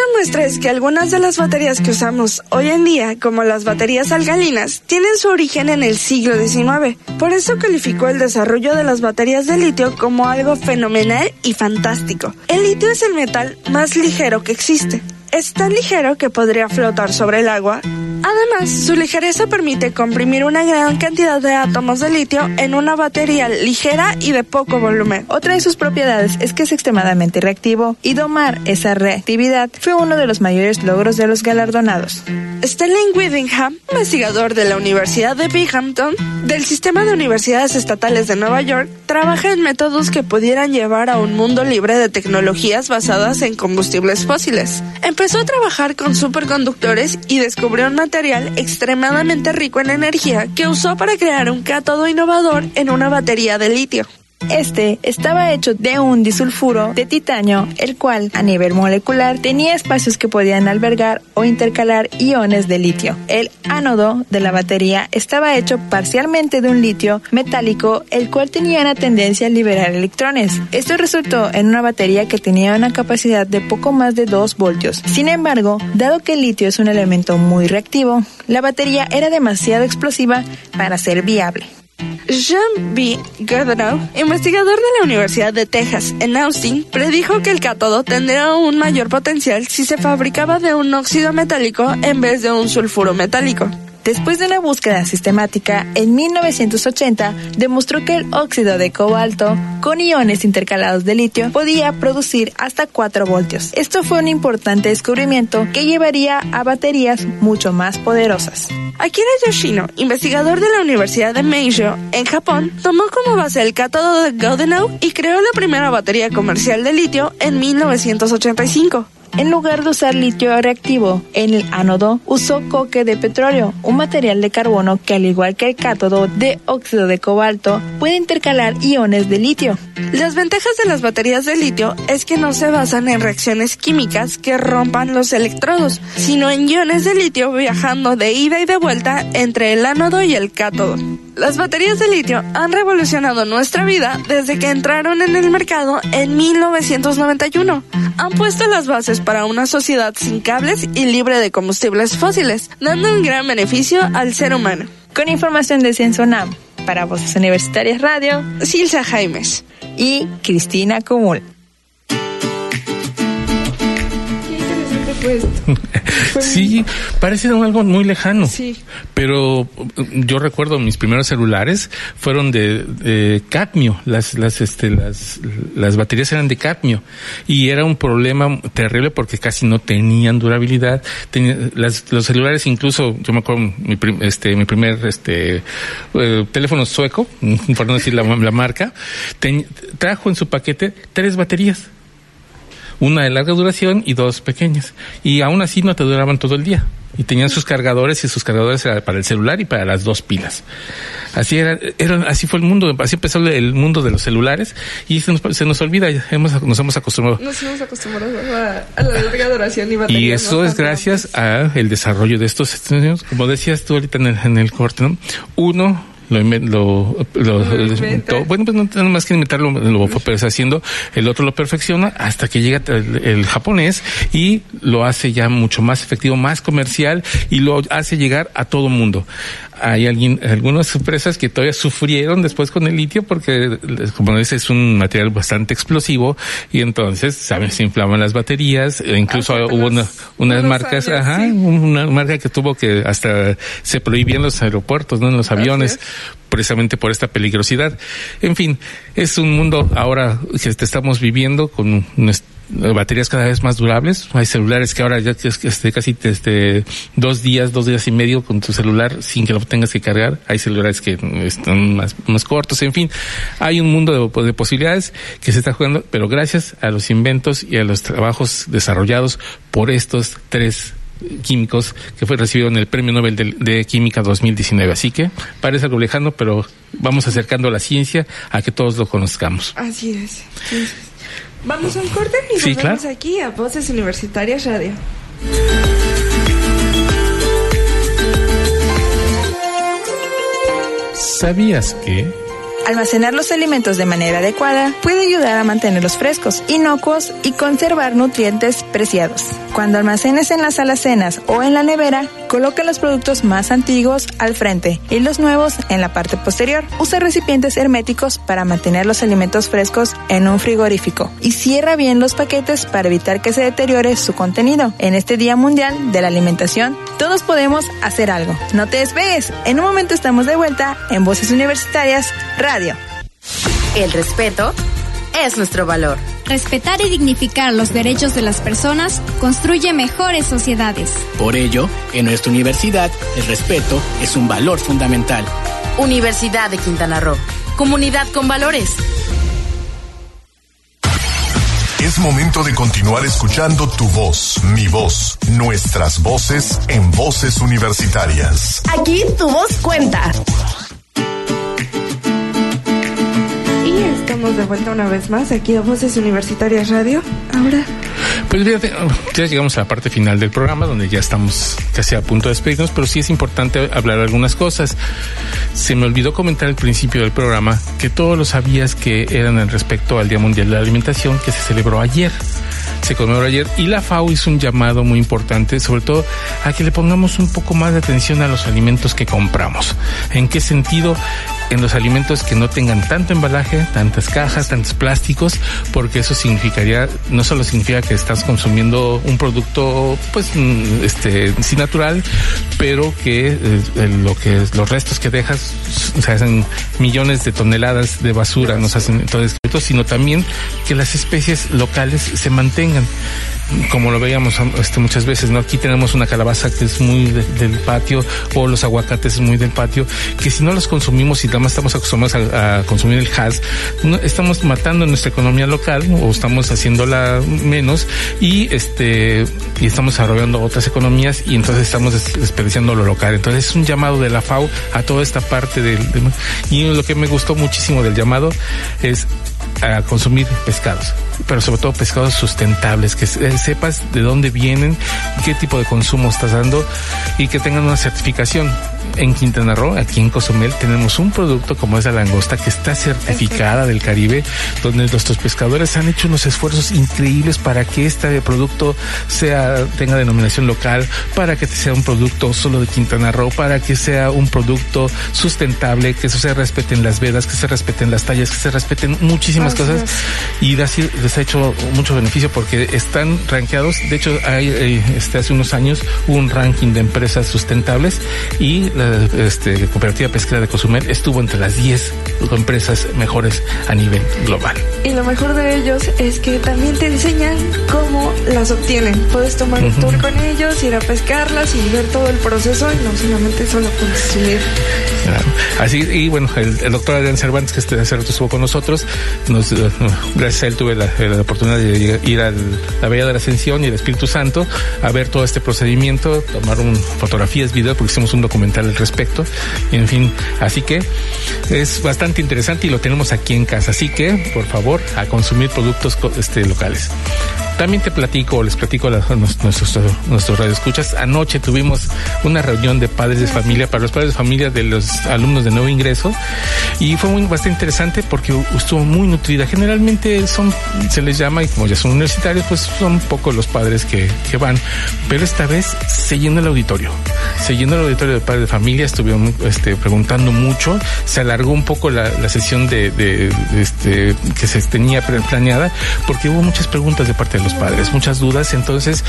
Una muestra es que algunas de las baterías que usamos hoy en día, como las baterías alcalinas, tienen su origen en el siglo XIX. Por eso calificó el desarrollo de las baterías de litio como algo fenomenal y fantástico. El litio es el metal más ligero que existe. Es tan ligero que podría flotar sobre el agua. Además, su ligereza permite comprimir una gran cantidad de átomos de litio en una batería ligera y de poco volumen. Otra de sus propiedades es que es extremadamente reactivo y domar esa reactividad fue uno de los mayores logros de los galardonados. Sterling Whittingham, investigador de la Universidad de Binghamton, del Sistema de Universidades Estatales de Nueva York, trabaja en métodos que pudieran llevar a un mundo libre de tecnologías basadas en combustibles fósiles. Empezó a trabajar con superconductores y descubrió un material extremadamente rico en energía que usó para crear un cátodo innovador en una batería de litio. Este estaba hecho de un disulfuro de titanio, el cual a nivel molecular tenía espacios que podían albergar o intercalar iones de litio. El ánodo de la batería estaba hecho parcialmente de un litio metálico, el cual tenía una tendencia a liberar electrones. Esto resultó en una batería que tenía una capacidad de poco más de 2 voltios. Sin embargo, dado que el litio es un elemento muy reactivo, la batería era demasiado explosiva para ser viable. Jean B. Goodenow, investigador de la Universidad de Texas en Austin, predijo que el cátodo tendría un mayor potencial si se fabricaba de un óxido metálico en vez de un sulfuro metálico. Después de una búsqueda sistemática, en 1980 demostró que el óxido de cobalto con iones intercalados de litio podía producir hasta 4 voltios. Esto fue un importante descubrimiento que llevaría a baterías mucho más poderosas. Akira Yoshino, investigador de la Universidad de Meisho en Japón, tomó como base el cátodo de Godenau y creó la primera batería comercial de litio en 1985. En lugar de usar litio reactivo en el ánodo, usó coque de petróleo, un material de carbono que al igual que el cátodo de óxido de cobalto, puede intercalar iones de litio. Las ventajas de las baterías de litio es que no se basan en reacciones químicas que rompan los electrodos, sino en iones de litio viajando de ida y de vuelta entre el ánodo y el cátodo. Las baterías de litio han revolucionado nuestra vida desde que entraron en el mercado en 1991. Han puesto las bases para una sociedad sin cables y libre de combustibles fósiles, dando un gran beneficio al ser humano. Con información de Cienzonam, para Voces Universitarias Radio, Silsa Jaimes y Cristina Sí, parece algo muy lejano. Sí. Pero yo recuerdo mis primeros celulares fueron de, de cadmio, las, las, este, las, las baterías eran de cadmio y era un problema terrible porque casi no tenían durabilidad. Tenía, las, los celulares incluso, yo me acuerdo mi, prim, este, mi primer este, eh, teléfono sueco, por no decir la, la marca, ten, trajo en su paquete tres baterías una de larga duración y dos pequeñas. Y aún así no te duraban todo el día. Y tenían sus cargadores y sus cargadores era para el celular y para las dos pilas. Así era, era así fue el mundo, así empezó el mundo de los celulares y se nos, se nos olvida, hemos, nos hemos acostumbrado. Nos hemos acostumbrado a, a la larga duración y. Y eso es gracias al desarrollo de estos estudios, como decías tú ahorita en el, en el corte, ¿no? Uno, lo, lo, lo, lo inventó. Bueno, pues no tenemos más que inventarlo, lo fue haciendo, el otro lo perfecciona hasta que llega el, el, japonés y lo hace ya mucho más efectivo, más comercial y lo hace llegar a todo mundo. Hay alguien, algunas empresas que todavía sufrieron después con el litio porque, como dices, es un material bastante explosivo y entonces, ¿sabes? Se inflaman las baterías, e incluso ah, hubo una, unas marcas, años, ajá, sí. una marca que tuvo que hasta se prohibían los aeropuertos, ¿no? En los aviones precisamente por esta peligrosidad. En fin, es un mundo ahora que estamos viviendo con baterías cada vez más durables. Hay celulares que ahora ya este, casi este, dos días, dos días y medio con tu celular sin que lo tengas que cargar. Hay celulares que están más, cortos. En fin, hay un mundo de posibilidades que se está jugando, pero gracias a los inventos y a los trabajos desarrollados por estos tres químicos que fue recibieron el Premio Nobel de, de, Química 2019. Así que parece algo lejano, pero vamos acercando a la ciencia a que todos lo conozcamos. Así es. Vamos a un corte y Sí, volvemos claro. aquí a Voces Universitarias Radio. ¿Sabías que? Almacenar los alimentos de manera adecuada puede ayudar a mantenerlos frescos, inocuos y conservar nutrientes preciados. Cuando almacenes en las alacenas o en la nevera, coloca los productos más antiguos al frente y los nuevos en la parte posterior. Usa recipientes herméticos para mantener los alimentos frescos en un frigorífico y cierra bien los paquetes para evitar que se deteriore su contenido. En este Día Mundial de la Alimentación, todos podemos hacer algo. No te despegues. En un momento estamos de vuelta en Voces Universitarias Radio. El respeto es nuestro valor. Respetar y dignificar los derechos de las personas construye mejores sociedades. Por ello, en nuestra universidad, el respeto es un valor fundamental. Universidad de Quintana Roo. Comunidad con valores. Es momento de continuar escuchando tu voz, mi voz, nuestras voces en voces universitarias. Aquí tu voz cuenta. Estamos de vuelta una vez más aquí a Voces Universitarias Radio. Ahora, Pues fíjate, ya llegamos a la parte final del programa donde ya estamos casi a punto de despedirnos, pero sí es importante hablar algunas cosas. Se me olvidó comentar al principio del programa que todos lo sabías que eran en respecto al Día Mundial de la Alimentación que se celebró ayer. Se conmemoró ayer y la FAO hizo un llamado muy importante, sobre todo a que le pongamos un poco más de atención a los alimentos que compramos. ¿En qué sentido? En los alimentos que no tengan tanto embalaje, tantas cajas, tantos plásticos, porque eso significaría, no solo significa que estás consumiendo un producto, pues, mm, este, sí natural, pero que eh, lo que los restos que dejas se hacen millones de toneladas de basura, nos hacen entonces, sino también que las especies locales se mantengan como lo veíamos este, muchas veces, ¿no? Aquí tenemos una calabaza que es muy de- del patio o los aguacates muy del patio, que si no los consumimos y nada más estamos acostumbrados a, consumir el has, no, estamos matando nuestra economía local o estamos haciéndola menos y este y estamos desarrollando otras economías y entonces estamos des- desperdiciando lo local. Entonces es un llamado de la FAO a toda esta parte del, y lo que me gustó muchísimo del llamado es a consumir pescados, pero sobre todo pescados sustentables, que se- sepas de dónde vienen, qué tipo de consumo estás dando y que tengan una certificación. En Quintana Roo, aquí en Cozumel, tenemos un producto como es la langosta que está certificada del Caribe, donde nuestros pescadores han hecho unos esfuerzos increíbles para que este producto sea tenga denominación local, para que sea un producto solo de Quintana Roo, para que sea un producto sustentable, que se respeten las vedas, que se respeten las tallas, que se respeten muchísimas Así cosas es. y les ha hecho mucho beneficio porque están rankeados. De hecho, hay, eh, este, hace unos años hubo un ranking de empresas sustentables y la este, cooperativa pesquera de Cozumel estuvo entre las 10 empresas mejores a nivel global. y lo mejor de ellos es que también te enseñan cómo las obtienen. Puedes tomar un Ujú. tour con ellos, ir a pescarlas y ver todo el proceso y no solamente solo consumir. Claro. Así, y bueno, el, el doctor Adrián Cervantes, que este hace rato estuvo con nosotros, nos, eh, gracias a él tuve la, la oportunidad de ir a la Bahía de la Ascensión y el Espíritu Santo a ver todo este procedimiento, tomar un, fotografías, videos, porque hicimos un documental al respecto. En fin, así que es bastante interesante y lo tenemos aquí en casa. Así que, por favor, a consumir productos este, locales. También te platico, les platico a, la- a nuestros, nuestros radioescuchas. Anoche tuvimos una reunión de padres de familia, para los padres de familia de los alumnos de nuevo ingreso, y fue muy bastante interesante porque estuvo muy nutrida. Generalmente son, se les llama, y como ya son universitarios, pues son pocos los padres que, que van, pero esta vez se llenó el auditorio. Se llenó el auditorio de padres de familia, estuvieron este, preguntando mucho, se alargó un poco la, la sesión de, este, que se tenía planeada, porque hubo muchas preguntas de parte de los padres, muchas dudas, entonces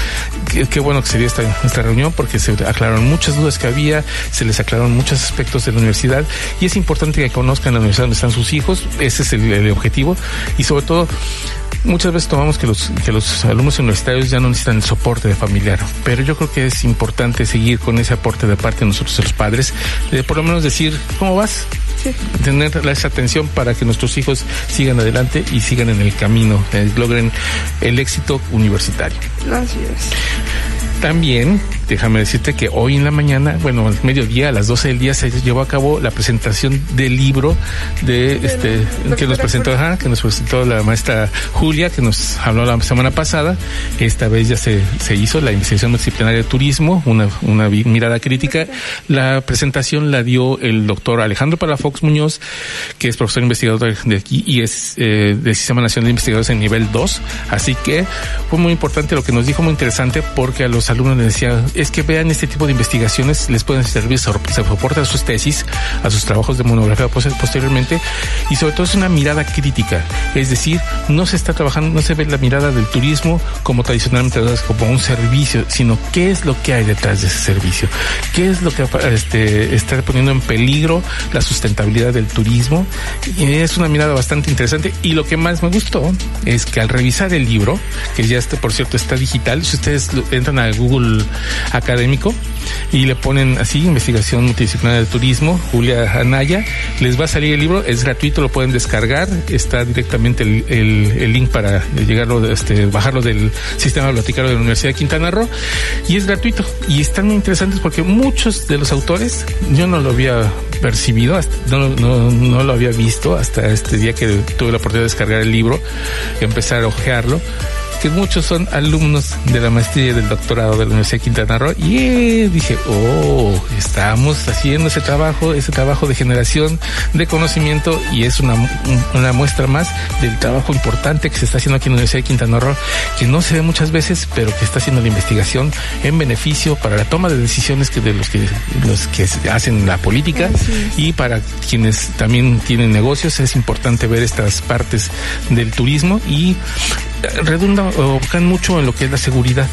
qué, bueno que se dio esta, esta reunión porque se aclararon muchas dudas que había, se les aclararon muchos aspectos de la universidad y es importante que conozcan la universidad donde están sus hijos, ese es el, objetivo. Y sobre todo Muchas veces tomamos que los, que los alumnos universitarios ya no necesitan el soporte de familiar, pero yo creo que es importante seguir con ese aporte de parte de nosotros, los padres, de por lo menos decir, ¿cómo vas? Tener esa atención para que nuestros hijos sigan adelante y sigan en el camino, eh, logren el éxito universitario. Así es. También déjame decirte que hoy en la mañana, bueno, al mediodía, a las 12 del día, se llevó a cabo la presentación del libro de, este, que nos presentó, ajá, que nos presentó la maestra Julia, que nos habló la semana pasada. Esta vez ya se, se hizo la investigación disciplinaria de turismo, una, una mirada crítica. La presentación la dio el doctor Alejandro Palafox Muñoz, que es profesor investigador de aquí y es eh, del Sistema Nacional de Investigadores en nivel 2. Así que fue muy importante lo que nos dijo, muy interesante, porque a los alumnos les decía, es que vean este tipo de investigaciones, les pueden servir, se soporta a sus tesis, a sus trabajos de monografía posteriormente, y sobre todo es una mirada crítica. Es decir, no se está trabajando, no se ve la mirada del turismo como tradicionalmente como un servicio, sino qué es lo que hay detrás de ese servicio, qué es lo que este, está poniendo en peligro la sustentabilidad del turismo. Es una mirada bastante interesante. Y lo que más me gustó es que al revisar el libro, que ya este, por cierto, está digital, si ustedes entran a Google Académico y le ponen así, investigación multidisciplinaria de turismo, Julia Anaya, les va a salir el libro, es gratuito, lo pueden descargar, está directamente el, el, link para llegarlo, este, bajarlo del sistema bibliotecario de la Universidad de Quintana Roo. Y es gratuito. Y están muy interesantes porque muchos de los autores yo no lo había percibido, no, no, no lo había visto hasta este día que tuve la oportunidad de descargar el libro y empezar a ojearlo que muchos son alumnos de la maestría y del doctorado de la Universidad de Quintana Roo. Y eh, dije, oh, estamos haciendo ese trabajo, ese trabajo de generación de conocimiento y es una, una muestra más del trabajo importante que se está haciendo aquí en la Universidad de Quintana Roo, que no se ve muchas veces, pero que está haciendo la investigación en beneficio para la toma de decisiones que de los que los que hacen la política y para quienes también tienen negocios es importante ver estas partes del turismo y redunda o buscan mucho en lo que es la seguridad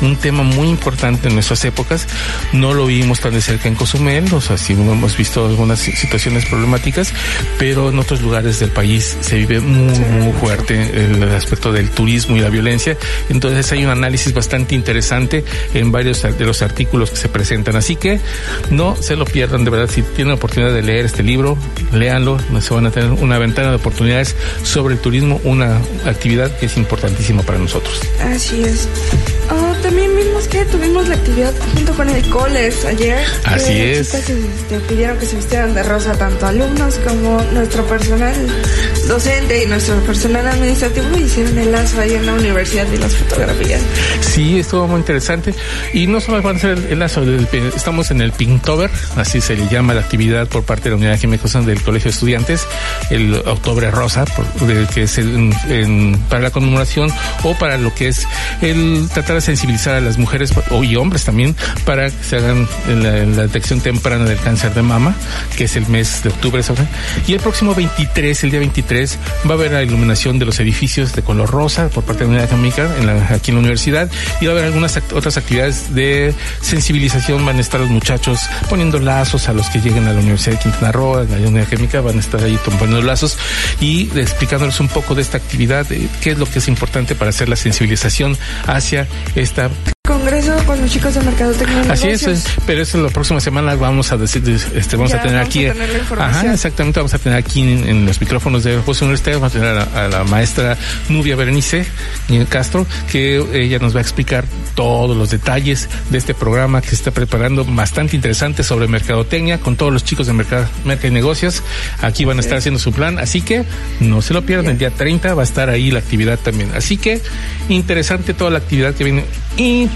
un tema muy importante en nuestras épocas. No lo vimos tan de cerca en Cozumel, o sea, sí hemos visto algunas situaciones problemáticas, pero en otros lugares del país se vive muy, muy fuerte el aspecto del turismo y la violencia. Entonces hay un análisis bastante interesante en varios de los artículos que se presentan. Así que no se lo pierdan, de verdad, si tienen la oportunidad de leer este libro, léanlo, se van a tener una ventana de oportunidades sobre el turismo, una actividad que es importantísima para nosotros. Así es. Oh, también que tuvimos la actividad junto con el COLES ayer. Así es. Se, este, pidieron que se vistieran de rosa tanto alumnos como nuestro personal docente y nuestro personal administrativo hicieron el lazo ahí en la universidad y las fotografías. Sí, estuvo muy interesante. Y no solo van a ser el lazo, estamos en el Pinktober, así se le llama la actividad por parte de la Unidad Jiménez del Colegio de Estudiantes, el Octubre Rosa, que es para la conmemoración o para lo que es el tratar de sensibilizar a las mujeres y hombres también para se hagan la, la detección temprana del cáncer de mama, que es el mes de octubre. Y el próximo 23, el día 23, va a haber la iluminación de los edificios de color rosa por parte de la Unidad Química aquí en la universidad y va a haber algunas otras actividades de sensibilización. Van a estar los muchachos poniendo lazos a los que lleguen a la Universidad de Quintana Roo, a la Unidad Química, van a estar ahí poniendo lazos y explicándoles un poco de esta actividad, qué es lo que es importante para hacer la sensibilización hacia esta con los chicos de Mercadotecnia. Así es, pero eso la próxima semana vamos a decir, este, vamos a tener aquí. ajá, exactamente, vamos a tener aquí en, los micrófonos de José Universitario, vamos a tener a, la maestra Nubia Berenice Castro, que ella nos va a explicar todos los detalles de este programa que se está preparando, bastante interesante sobre mercadotecnia, con todos los chicos de Mercado, Mercado y Negocios. Aquí van a estar haciendo su plan, así que no se lo pierdan, el día 30 va a estar ahí la actividad también. Así que interesante toda la actividad que viene.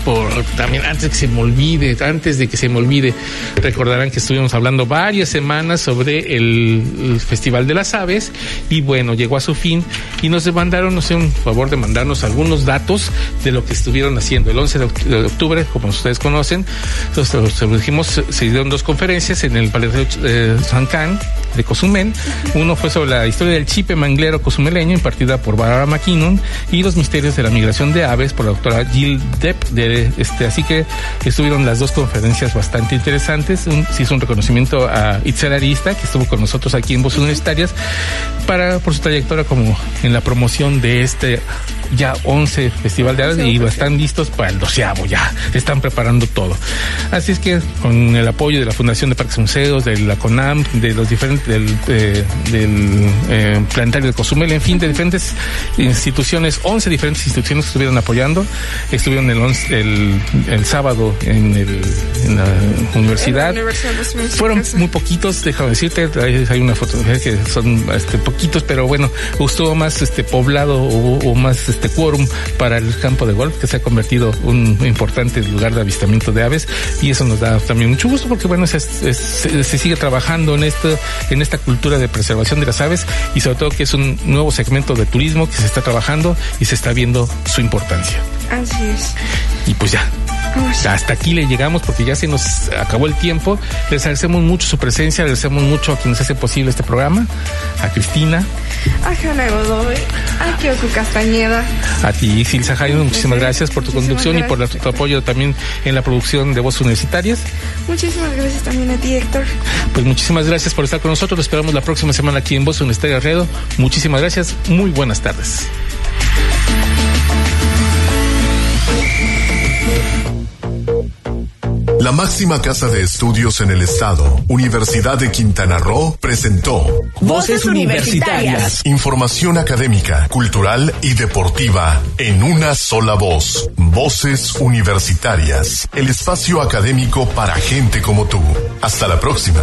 Por también antes de que se me olvide, antes de que se me olvide, recordarán que estuvimos hablando varias semanas sobre el, Festival de las Aves y bueno, llegó a su fin y nos mandaron, no sé, un favor de mandarnos algunos datos de lo que estuvieron haciendo. El 11 de octubre, como ustedes conocen, entonces, dijimos, se dieron dos conferencias en el Palacio de San Can de Cozumel. Uno fue sobre la historia del chipe manglero cozumeleño, impartida por Barbara McKinnon, y los misterios de la migración de aves por la doctora Jill Depp de este, así que estuvieron las dos conferencias bastante interesantes. Un, se hizo un reconocimiento a Itzel Arista, que estuvo con nosotros aquí en Voces Universitarias, para, por su trayectoria como en la promoción de este ya 11 Festival de Aves y están listos para el doceavo, ya están preparando todo. Así es que con el apoyo de la Fundación de Parques y Museos, de la CONAM, de los diferentes, del, eh, del eh, Planetario de Cozumel, en fin, de diferentes instituciones, 11 diferentes instituciones que estuvieron apoyando, estuvieron el, el el sábado en, el, en la universidad. En la. Fueron muy poquitos, déjame decirte, hay, hay una fotografía que son este, poquitos, pero bueno, estuvo más este poblado o, o más este quórum para el campo de golf, que se ha convertido un importante lugar de avistamiento de aves, y eso nos da también mucho gusto porque bueno, se, es- se, se sigue trabajando en esto, en esta cultura de preservación de las aves, y sobre todo que es un nuevo segmento de turismo que se está trabajando y se está viendo su importancia. Así es. Y pues ya, hasta aquí le llegamos porque ya se nos acabó el tiempo. Les agradecemos mucho su presencia, agradecemos mucho a quienes hace posible este programa, a Cristina, A Hanna Godoy, a Kyoko Castañeda. a ti, Silsa Jaime, muchísimas gracias por tu Muchísimas conducción y por la- tu apoyo también en la producción de Voces Universitarias. Muchísimas gracias también a ti, Héctor. Pues muchísimas gracias por estar con nosotros. Los esperamos la próxima semana aquí en Voces Universitarias Redo. Muchísimas gracias. Muy buenas tardes. La máxima casa de estudios en el estado, Universidad de Quintana Roo, presentó Voces Universitarias. información académica, cultural y deportiva en una sola voz. Voces Universitarias, el espacio académico para gente como tú. Hasta la próxima.